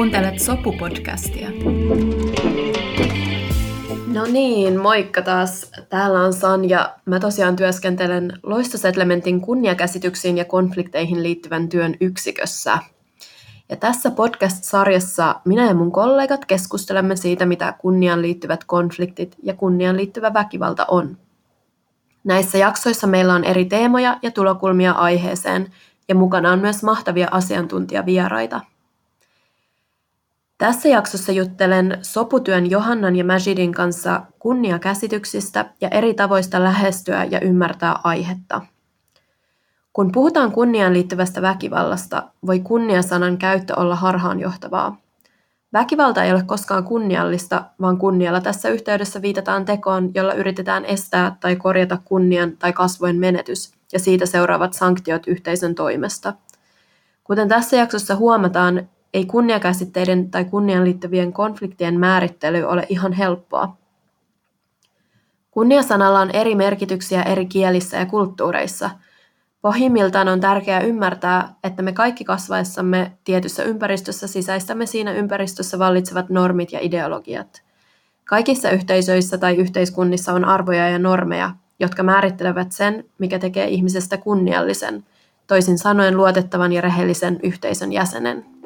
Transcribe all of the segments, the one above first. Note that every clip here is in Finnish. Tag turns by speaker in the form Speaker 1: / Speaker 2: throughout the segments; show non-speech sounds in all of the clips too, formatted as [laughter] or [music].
Speaker 1: Kuuntelet Sopu-podcastia.
Speaker 2: No niin, moikka taas. Täällä on Sanja. Mä tosiaan työskentelen Loistosetlementin kunniakäsityksiin ja konflikteihin liittyvän työn yksikössä. Ja tässä podcast-sarjassa minä ja mun kollegat keskustelemme siitä, mitä kunniaan liittyvät konfliktit ja kunniaan liittyvä väkivalta on. Näissä jaksoissa meillä on eri teemoja ja tulokulmia aiheeseen, ja mukana on myös mahtavia asiantuntijavieraita. Tässä jaksossa juttelen soputyön Johannan ja Majidin kanssa kunniakäsityksistä ja eri tavoista lähestyä ja ymmärtää aihetta. Kun puhutaan kunniaan liittyvästä väkivallasta, voi kunniasanan käyttö olla harhaanjohtavaa. Väkivalta ei ole koskaan kunniallista, vaan kunnialla tässä yhteydessä viitataan tekoon, jolla yritetään estää tai korjata kunnian tai kasvojen menetys ja siitä seuraavat sanktiot yhteisön toimesta. Kuten tässä jaksossa huomataan, ei kunniakäsitteiden tai kunnian liittyvien konfliktien määrittely ole ihan helppoa. Kunniasanalla on eri merkityksiä eri kielissä ja kulttuureissa. Pohjimmiltaan on tärkeää ymmärtää, että me kaikki kasvaessamme tietyssä ympäristössä sisäistämme siinä ympäristössä vallitsevat normit ja ideologiat. Kaikissa yhteisöissä tai yhteiskunnissa on arvoja ja normeja, jotka määrittelevät sen, mikä tekee ihmisestä kunniallisen, toisin sanoen luotettavan ja rehellisen yhteisön jäsenen.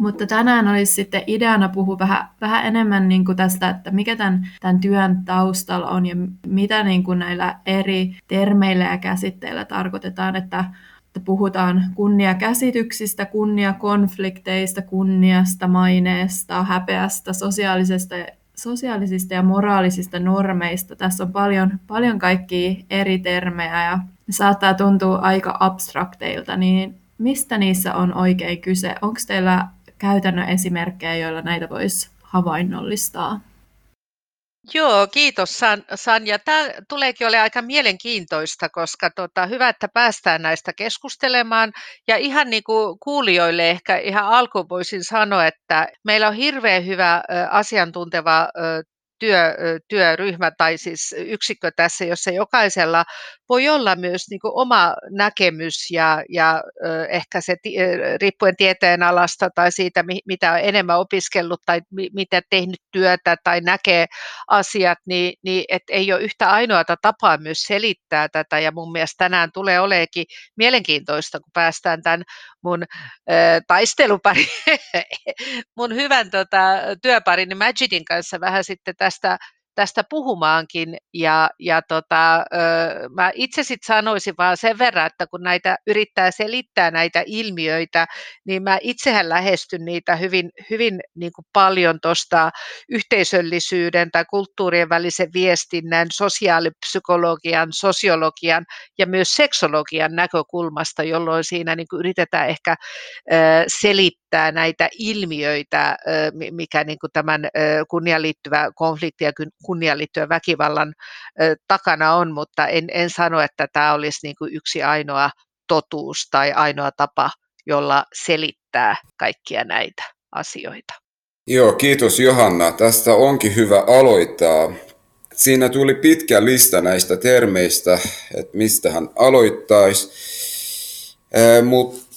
Speaker 1: Mutta tänään olisi sitten ideana puhua vähän, vähän enemmän niin kuin tästä, että mikä tämän, tämän työn taustalla on ja mitä niin kuin näillä eri termeillä ja käsitteillä tarkoitetaan, että että puhutaan kunniakäsityksistä, kunniakonflikteista, kunniasta, maineesta, häpeästä, sosiaalisesta, sosiaalisista ja moraalisista normeista. Tässä on paljon, paljon kaikkia eri termejä ja ne saattaa tuntua aika abstrakteilta, niin mistä niissä on oikein kyse? Onko teillä käytännön esimerkkejä, joilla näitä voisi havainnollistaa?
Speaker 3: Joo, kiitos Sanja. Tämä tuleekin ole aika mielenkiintoista, koska tota, hyvä, että päästään näistä keskustelemaan. Ja ihan niin kuin kuulijoille ehkä ihan alkuun voisin sanoa, että meillä on hirveän hyvä asiantunteva työ, työryhmä tai siis yksikkö tässä, jossa jokaisella voi olla myös niin kuin oma näkemys ja, ja ehkä se riippuen tieteen alasta tai siitä, mitä on enemmän opiskellut tai mitä tehnyt työtä tai näkee asiat, niin, niin et ei ole yhtä ainoata tapaa myös selittää tätä. Ja mun mielestä tänään tulee oleekin mielenkiintoista, kun päästään tämän mun äh, taistelupari, [laughs] mun hyvän tota, työparini Magidin kanssa vähän sitten tästä tästä puhumaankin. Ja, ja tota, mä itse sitten sanoisin vaan sen verran, että kun näitä yrittää selittää näitä ilmiöitä, niin mä itsehän lähestyn niitä hyvin, hyvin niin kuin paljon tuosta yhteisöllisyyden tai kulttuurien välisen viestinnän, sosiaalipsykologian, sosiologian ja myös seksologian näkökulmasta, jolloin siinä niin kuin yritetään ehkä selittää näitä ilmiöitä, mikä niin kuin tämän kunnian liittyvä konflikti ja kunniaan liittyvän väkivallan takana on, mutta en, en sano, että tämä olisi niin kuin yksi ainoa totuus tai ainoa tapa, jolla selittää kaikkia näitä asioita.
Speaker 4: Joo, kiitos Johanna. Tästä onkin hyvä aloittaa. Siinä tuli pitkä lista näistä termeistä, että mistä hän aloittaisi. Mutta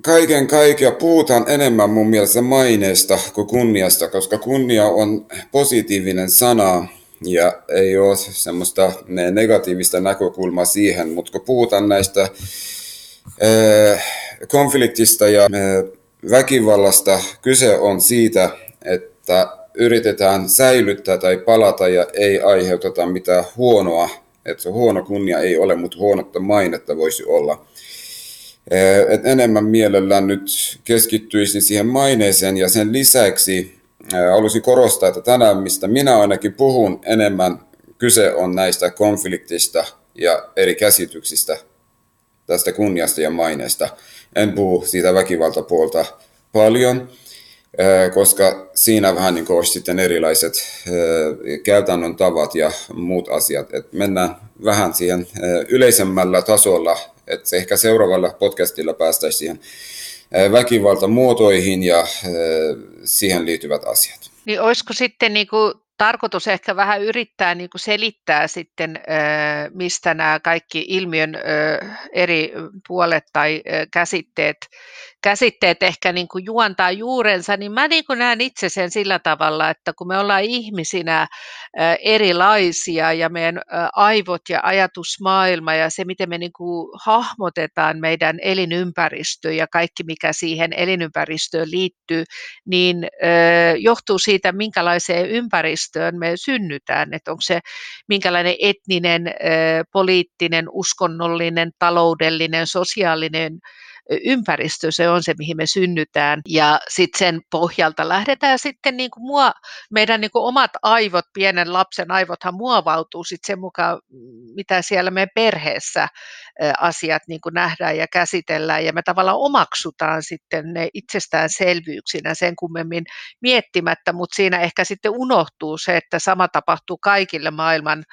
Speaker 4: kaiken kaikkiaan puhutaan enemmän mun mielestä maineesta kuin kunniasta, koska kunnia on positiivinen sana ja ei ole semmoista negatiivista näkökulmaa siihen, mutta kun puhutaan näistä konfliktista ja väkivallasta, kyse on siitä, että yritetään säilyttää tai palata ja ei aiheuteta mitään huonoa. Että se huono kunnia ei ole, mutta huonotta mainetta voisi olla. Eh, et enemmän mielellään nyt keskittyisin siihen maineeseen ja sen lisäksi eh, haluaisin korostaa, että tänään mistä minä ainakin puhun enemmän, kyse on näistä konfliktista ja eri käsityksistä tästä kunniasta ja maineesta. En puhu siitä väkivaltapuolta paljon, eh, koska siinä vähän niin olisi sitten erilaiset käytännön tavat ja muut asiat. Et mennään vähän siihen yleisemmällä tasolla että ehkä seuraavalla podcastilla päästäisiin siihen väkivaltamuotoihin ja siihen liittyvät asiat.
Speaker 3: Niin olisiko sitten niin kuin tarkoitus ehkä vähän yrittää niin kuin selittää sitten, mistä nämä kaikki ilmiön eri puolet tai käsitteet, käsitteet ehkä niin kuin juontaa juurensa, niin mä niin kuin näen itse sen sillä tavalla, että kun me ollaan ihmisinä erilaisia ja meidän aivot ja ajatusmaailma ja se, miten me niin kuin hahmotetaan meidän elinympäristö ja kaikki, mikä siihen elinympäristöön liittyy, niin johtuu siitä, minkälaiseen ympäristöön me synnytään, että onko se minkälainen etninen, poliittinen, uskonnollinen, taloudellinen, sosiaalinen ympäristö, se on se, mihin me synnytään. Ja sitten sen pohjalta lähdetään sitten niin kuin mua, meidän niin kuin omat aivot, pienen lapsen aivothan muovautuu sitten sen mukaan, mitä siellä meidän perheessä asiat niin kuin nähdään ja käsitellään. Ja me tavallaan omaksutaan sitten ne itsestäänselvyyksinä sen kummemmin miettimättä, mutta siinä ehkä sitten unohtuu se, että sama tapahtuu kaikille maailman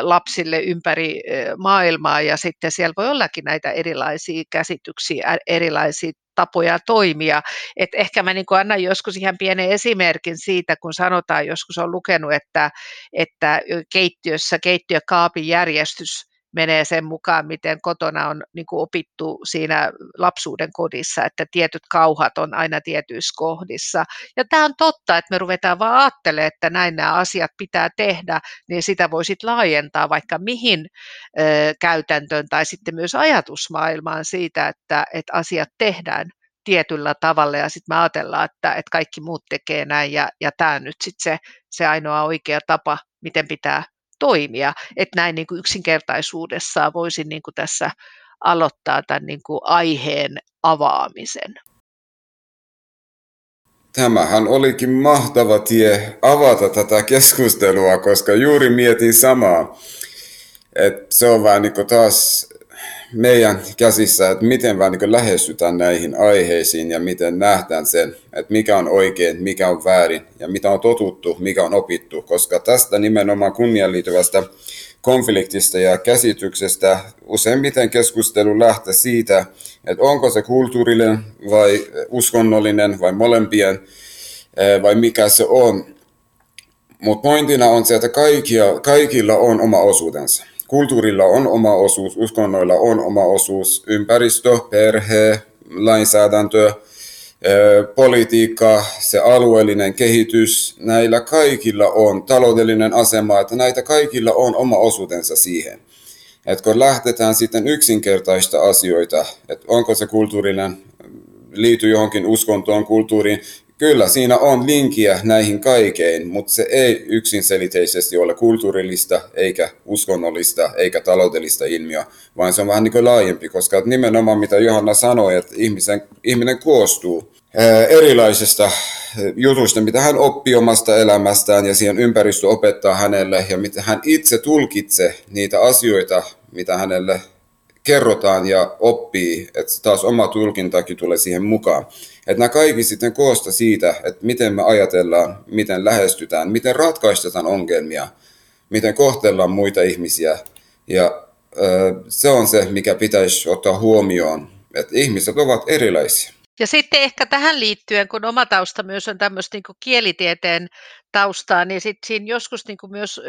Speaker 3: lapsille ympäri maailmaa ja sitten siellä voi ollakin näitä erilaisia käsityksiä erilaisia tapoja toimia. Et ehkä mä niin annan joskus ihan pienen esimerkin siitä, kun sanotaan, joskus on lukenut, että, että keittiössä keittiökaapin järjestys menee sen mukaan, miten kotona on niin kuin opittu siinä lapsuuden kodissa, että tietyt kauhat on aina tietyissä kohdissa. Ja tämä on totta, että me ruvetaan vaan ajattelemaan, että näin nämä asiat pitää tehdä, niin sitä voisit laajentaa vaikka mihin ö, käytäntöön tai sitten myös ajatusmaailmaan siitä, että, että asiat tehdään tietyllä tavalla ja sitten me ajatellaan, että, että kaikki muut tekee näin ja, ja tämä on nyt sitten se, se ainoa oikea tapa, miten pitää toimia. Että näin niin kuin yksinkertaisuudessaan voisin niin kuin tässä aloittaa tämän niin kuin aiheen avaamisen.
Speaker 4: Tämähän olikin mahtava tie avata tätä keskustelua, koska juuri mietin samaa. että se on vähän niin taas meidän käsissä, että miten vaan niin lähestytään näihin aiheisiin ja miten nähdään sen, että mikä on oikein, mikä on väärin ja mitä on totuttu, mikä on opittu, koska tästä nimenomaan kunnian liittyvästä konfliktista ja käsityksestä useimmiten keskustelu lähtee siitä, että onko se kulttuurinen vai uskonnollinen vai molempien eh, vai mikä se on. Mutta pointtina on se, että kaikilla, kaikilla on oma osuutensa. Kulttuurilla on oma osuus, uskonnoilla on oma osuus, ympäristö, perhe, lainsäädäntö, politiikka, se alueellinen kehitys, näillä kaikilla on taloudellinen asema, että näitä kaikilla on oma osuutensa siihen. että kun lähtetään sitten yksinkertaista asioita, että onko se kulttuurinen, liity johonkin uskontoon, kulttuuriin, Kyllä, siinä on linkkiä näihin kaikkein, mutta se ei yksinselitteisesti ole kulttuurillista, eikä uskonnollista, eikä taloudellista ilmiöä, vaan se on vähän niin kuin laajempi, koska nimenomaan mitä Johanna sanoi, että ihmisen, ihminen koostuu erilaisista jutuista, mitä hän oppii omasta elämästään ja siihen ympäristö opettaa hänelle ja mitä hän itse tulkitsee niitä asioita, mitä hänelle kerrotaan ja oppii, että taas oma tulkintakin tulee siihen mukaan. Että nämä kaikki sitten koosta siitä, että miten me ajatellaan, miten lähestytään, miten ratkaistetaan ongelmia, miten kohtellaan muita ihmisiä. Ja se on se, mikä pitäisi ottaa huomioon, että ihmiset ovat erilaisia.
Speaker 3: Ja sitten ehkä tähän liittyen, kun oma tausta myös on tämmöistä niin kielitieteen taustaa, niin sitten siinä joskus niin kuin myös,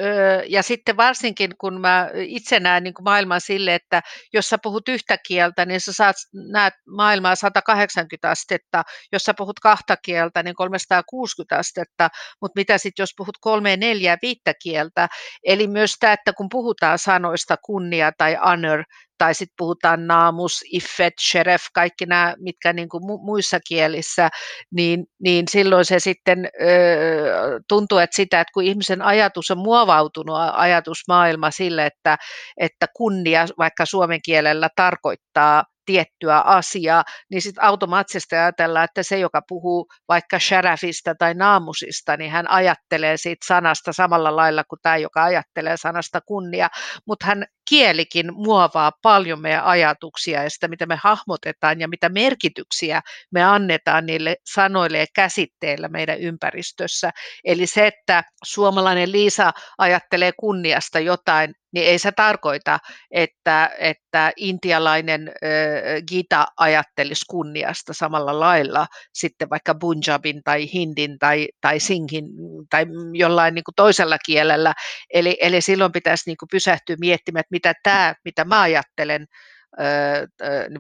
Speaker 3: ja sitten varsinkin kun mä itse näen niin kuin maailman sille, että jos sä puhut yhtä kieltä, niin sä saat, näet maailmaa 180 astetta, jos sä puhut kahta kieltä, niin 360 astetta, mutta mitä sitten jos puhut kolme, neljä, viittä kieltä, eli myös tämä, että kun puhutaan sanoista kunnia tai honor, tai sitten puhutaan naamus, iffet, sheriff, kaikki nämä, mitkä niin kuin muissa kielissä, niin, niin silloin se sitten ö, tuntuu, että sitä, että kun ihmisen ajatus on muovautunut ajatusmaailma sille, että, että kunnia vaikka suomen kielellä tarkoittaa tiettyä asiaa, niin sitten automaattisesti ajatellaan, että se, joka puhuu vaikka sharafista tai naamusista, niin hän ajattelee siitä sanasta samalla lailla kuin tämä, joka ajattelee sanasta kunnia, mutta hän kielikin muovaa paljon meidän ajatuksia ja sitä, mitä me hahmotetaan ja mitä merkityksiä me annetaan niille sanoille ja käsitteillä meidän ympäristössä. Eli se, että suomalainen Liisa ajattelee kunniasta jotain, niin ei se tarkoita, että, että intialainen äh, Gita ajattelisi kunniasta samalla lailla sitten vaikka Punjabin tai Hindin tai, tai Singhin tai jollain niin kuin toisella kielellä. Eli, eli silloin pitäisi niin kuin pysähtyä miettimään, että mitä tämä, mitä mä ajattelen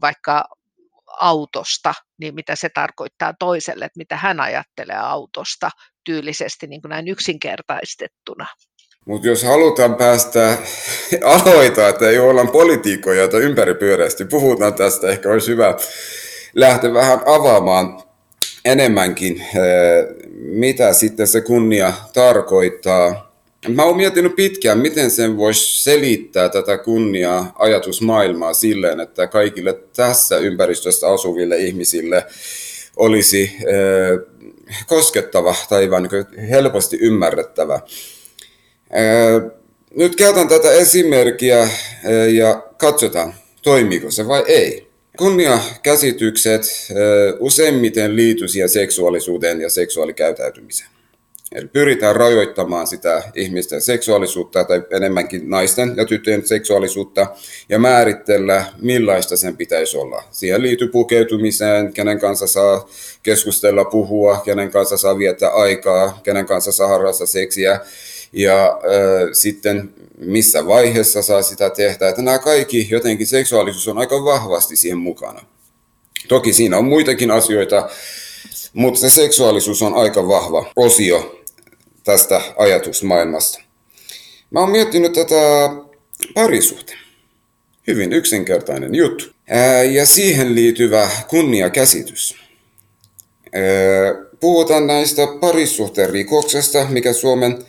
Speaker 3: vaikka autosta, niin mitä se tarkoittaa toiselle, että mitä hän ajattelee autosta tyylisesti niin kuin näin yksinkertaistettuna.
Speaker 4: Mutta jos halutaan päästä [laughs] aloita, että ei olla politiikkoja, joita ympäripyöreästi puhutaan tästä, ehkä olisi hyvä lähteä vähän avaamaan enemmänkin, eh, mitä sitten se kunnia tarkoittaa. Mä oon miettinyt pitkään, miten sen voisi selittää tätä kunniaa ajatusmaailmaa silleen, että kaikille tässä ympäristössä asuville ihmisille olisi eh, koskettava tai niin helposti ymmärrettävä. Nyt käytän tätä esimerkkiä ja katsotaan, toimiiko se vai ei. Kunniakäsitykset useimmiten liittyy siihen seksuaalisuuteen ja seksuaalikäytäytymiseen. Eli pyritään rajoittamaan sitä ihmisten seksuaalisuutta tai enemmänkin naisten ja tyttöjen seksuaalisuutta ja määritellä, millaista sen pitäisi olla. Siihen liittyy pukeutumiseen, kenen kanssa saa keskustella, puhua, kenen kanssa saa viettää aikaa, kenen kanssa saa harrastaa seksiä ja äh, sitten missä vaiheessa saa sitä tehdä. Että nämä kaikki, jotenkin seksuaalisuus on aika vahvasti siihen mukana. Toki siinä on muitakin asioita, mutta se seksuaalisuus on aika vahva osio tästä ajatusmaailmasta. Mä oon miettinyt tätä parisuhteen. Hyvin yksinkertainen juttu. Ää, ja siihen liittyvä kunniakäsitys. Ää, puhutaan näistä parisuhteen rikoksesta, mikä Suomen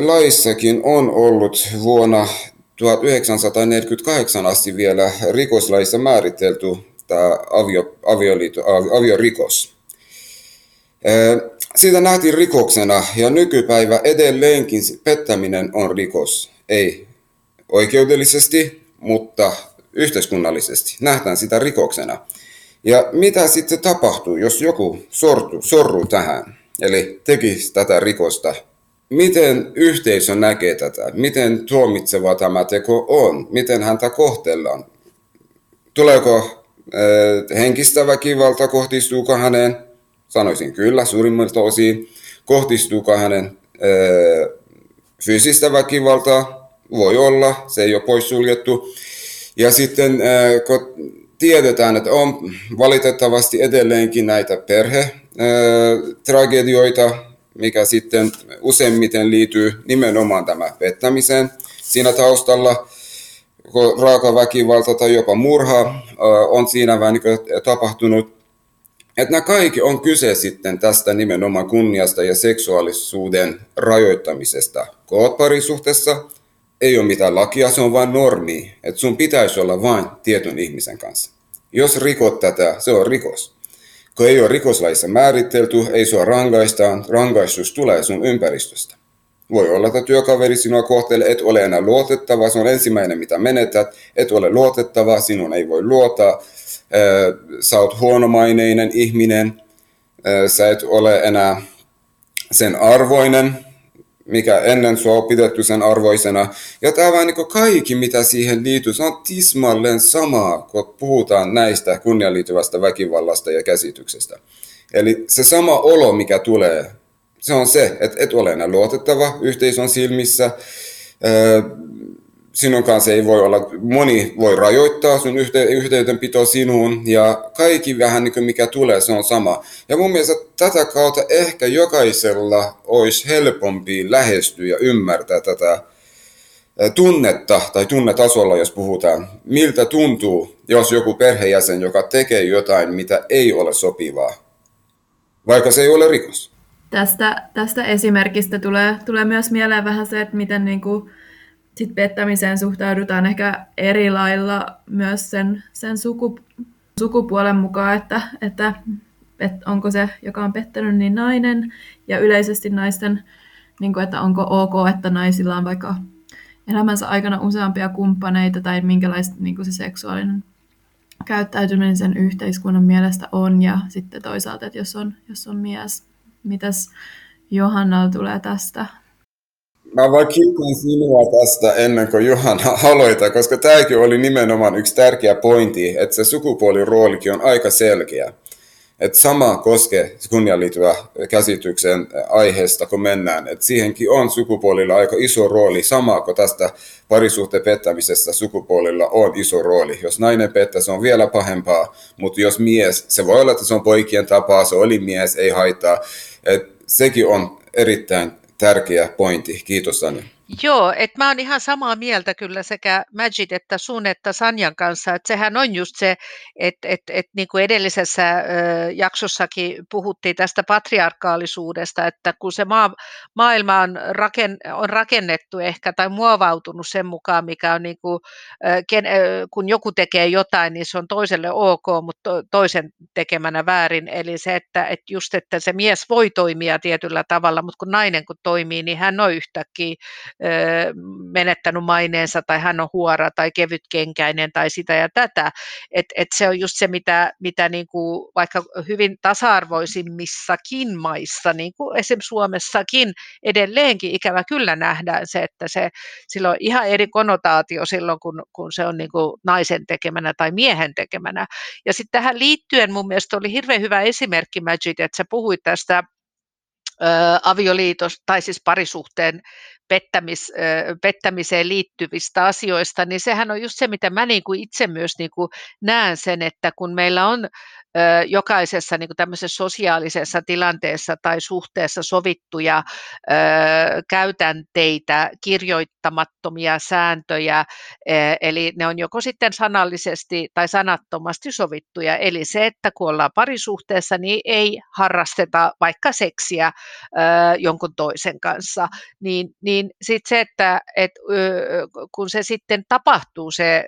Speaker 4: laissakin on ollut vuonna 1948 asti vielä rikoslaissa määritelty tämä avio, avioliito, aviorikos. Siitä nähtiin rikoksena ja nykypäivä edelleenkin pettäminen on rikos. Ei oikeudellisesti, mutta yhteiskunnallisesti. Nähdään sitä rikoksena. Ja mitä sitten tapahtuu, jos joku sortu, sorruu tähän, eli tekisi tätä rikosta miten yhteisö näkee tätä, miten tuomitseva tämä teko on, miten häntä kohtellaan. Tuleeko äh, henkistä väkivalta, kohdistuuko hänen, sanoisin kyllä suurimmalta osin, kohdistuuko hänen äh, fyysistä väkivaltaa, voi olla, se ei ole poissuljettu. Ja sitten äh, kun tiedetään, että on valitettavasti edelleenkin näitä perhetragedioita, mikä sitten useimmiten liittyy nimenomaan tämä pettämiseen. Siinä taustalla raaka väkivalta tai jopa murha on siinä vähän niin tapahtunut. Että nämä kaikki on kyse sitten tästä nimenomaan kunniasta ja seksuaalisuuden rajoittamisesta. Koot parisuhteessa ei ole mitään lakia, se on vain normi, että sun pitäisi olla vain tietyn ihmisen kanssa. Jos rikot tätä, se on rikos. Kun ei ole rikoslaissa määritelty, ei sua rangaistaan, rangaistus tulee sun ympäristöstä. Voi olla, että työkaveri sinua kohtelee, et ole enää luotettava, se on ensimmäinen mitä menetät, et ole luotettava, sinun ei voi luottaa, sä oot huonomaineinen ihminen, sä et ole enää sen arvoinen, mikä ennen sua pidetty sen arvoisena. Ja tämä niin kaikki, mitä siihen liittyy, se on tismalleen samaa, kun puhutaan näistä kunnianliittyvästä väkivallasta ja käsityksestä. Eli se sama olo, mikä tulee, se on se, että et ole enää luotettava yhteisön silmissä, sinun kanssa ei voi olla, moni voi rajoittaa sun yhte, yhteydenpito sinuun ja kaikki vähän niin kuin mikä tulee, se on sama. Ja mun mielestä tätä kautta ehkä jokaisella olisi helpompi lähestyä ja ymmärtää tätä tunnetta tai tunnetasolla, jos puhutaan, miltä tuntuu, jos joku perhejäsen, joka tekee jotain, mitä ei ole sopivaa, vaikka se ei ole rikos.
Speaker 1: Tästä, tästä esimerkistä tulee, tulee myös mieleen vähän se, että miten niin kuin sit pettämiseen suhtaudutaan ehkä eri lailla myös sen, sen suku, sukupuolen mukaan, että, että, että onko se, joka on pettänyt, niin nainen, ja yleisesti naisten, niin kuin, että onko ok, että naisilla on vaikka elämänsä aikana useampia kumppaneita, tai minkälaista niin se seksuaalinen käyttäytyminen sen yhteiskunnan mielestä on, ja sitten toisaalta, että jos on, jos on mies, mitäs Johannalla tulee tästä
Speaker 4: Mä vaan kiitän sinua tästä ennen kuin Johanna [laughs] aloita, koska tämäkin oli nimenomaan yksi tärkeä pointti, että se sukupuoliroolikin on aika selkeä. Että sama koskee kunniaan liittyvä käsityksen aiheesta, kun mennään. Että siihenkin on sukupuolilla aika iso rooli, sama kuin tästä parisuhteen pettämisessä sukupuolilla on iso rooli. Jos nainen pettää, se on vielä pahempaa, mutta jos mies, se voi olla, että se on poikien tapaa, se oli mies, ei haittaa. Et sekin on erittäin tärkeä pointti. Kiitos Sanja.
Speaker 3: Joo, että mä oon ihan samaa mieltä kyllä sekä Majid että sun että Sanjan kanssa, että sehän on just se, että et, et, niin kuin edellisessä jaksossakin puhuttiin tästä patriarkaalisuudesta, että kun se maa, maailma on, raken, on rakennettu ehkä tai muovautunut sen mukaan, mikä on niin kuin, ken, kun joku tekee jotain, niin se on toiselle ok, mutta to, toisen tekemänä väärin, eli se, että et just, että se mies voi toimia tietyllä tavalla, mutta kun nainen kun toimii, niin hän on yhtäkkiä menettänyt maineensa tai hän on huora tai kevytkenkäinen tai sitä ja tätä. Et, et se on just se, mitä, mitä niin kuin vaikka hyvin tasa-arvoisimmissakin maissa, niin kuin esimerkiksi Suomessakin edelleenkin ikävä kyllä nähdään se, että se, sillä on ihan eri konnotaatio silloin, kun, kun se on niin kuin naisen tekemänä tai miehen tekemänä. Ja sitten tähän liittyen mun mielestä oli hirveän hyvä esimerkki Majid, että sä puhuit tästä avioliitos tai siis parisuhteen pettämis, pettämiseen liittyvistä asioista, niin sehän on just se, mitä mä niin kuin itse myös niin kuin näen sen, että kun meillä on jokaisessa niin tämmöisessä sosiaalisessa tilanteessa tai suhteessa sovittuja ö, käytänteitä, kirjoittamattomia sääntöjä, e, eli ne on joko sitten sanallisesti tai sanattomasti sovittuja. Eli se, että kun ollaan parisuhteessa, niin ei harrasteta vaikka seksiä ö, jonkun toisen kanssa, niin, niin sitten se, että et, ö, kun se sitten tapahtuu se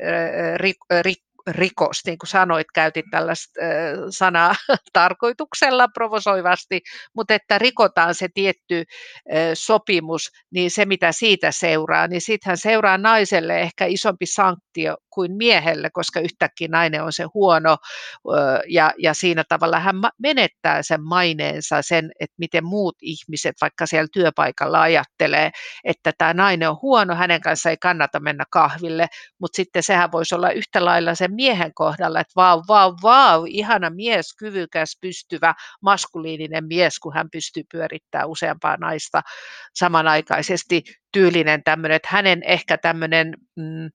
Speaker 3: rikko, rikos, niin kuin sanoit, käytit tällaista sanaa [laughs] tarkoituksella provosoivasti, mutta että rikotaan se tietty sopimus, niin se mitä siitä seuraa, niin sittenhän seuraa naiselle ehkä isompi sanktio kuin miehelle, koska yhtäkkiä nainen on se huono ja, ja siinä tavalla hän menettää sen maineensa, sen, että miten muut ihmiset vaikka siellä työpaikalla ajattelee, että tämä nainen on huono, hänen kanssa ei kannata mennä kahville, mutta sitten sehän voisi olla yhtä lailla sen miehen kohdalla, että vau, vau, vau, ihana mies, kyvykäs, pystyvä, maskuliininen mies, kun hän pystyy pyörittämään useampaa naista samanaikaisesti, tyylinen tämmöinen, että hänen ehkä tämmöinen mm,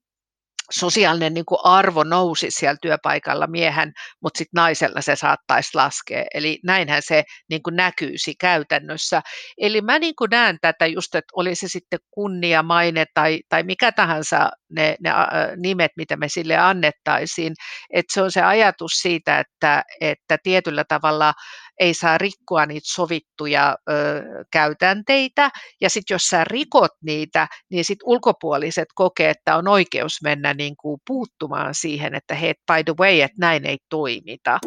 Speaker 3: sosiaalinen niin kuin arvo nousi siellä työpaikalla miehen, mutta sitten naisella se saattaisi laskea. Eli näinhän se niin kuin näkyisi käytännössä. Eli mä niin kuin näen tätä just, että oli se sitten kunnia, maine tai, tai mikä tahansa ne, ne nimet, mitä me sille annettaisiin, että se on se ajatus siitä, että, että tietyllä tavalla ei saa rikkoa niitä sovittuja ö, käytänteitä, ja sitten jos sä rikot niitä, niin sitten ulkopuoliset kokee, että on oikeus mennä niin kuin puuttumaan siihen, että hei, by the way, että näin ei toimita.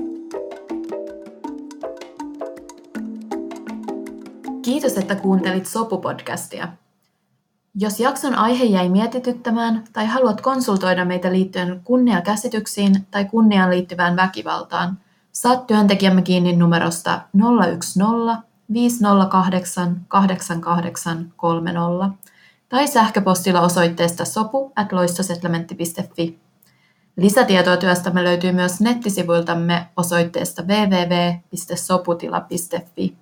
Speaker 1: Kiitos, että kuuntelit Sopu-podcastia. Jos jakson aihe jäi mietityttämään tai haluat konsultoida meitä liittyen kunniakäsityksiin tai kunniaan liittyvään väkivaltaan, saat työntekijämme kiinni numerosta 010 508 8830 tai sähköpostilla osoitteesta sopu at Lisätietoa työstämme löytyy myös nettisivuiltamme osoitteesta www.soputila.fi.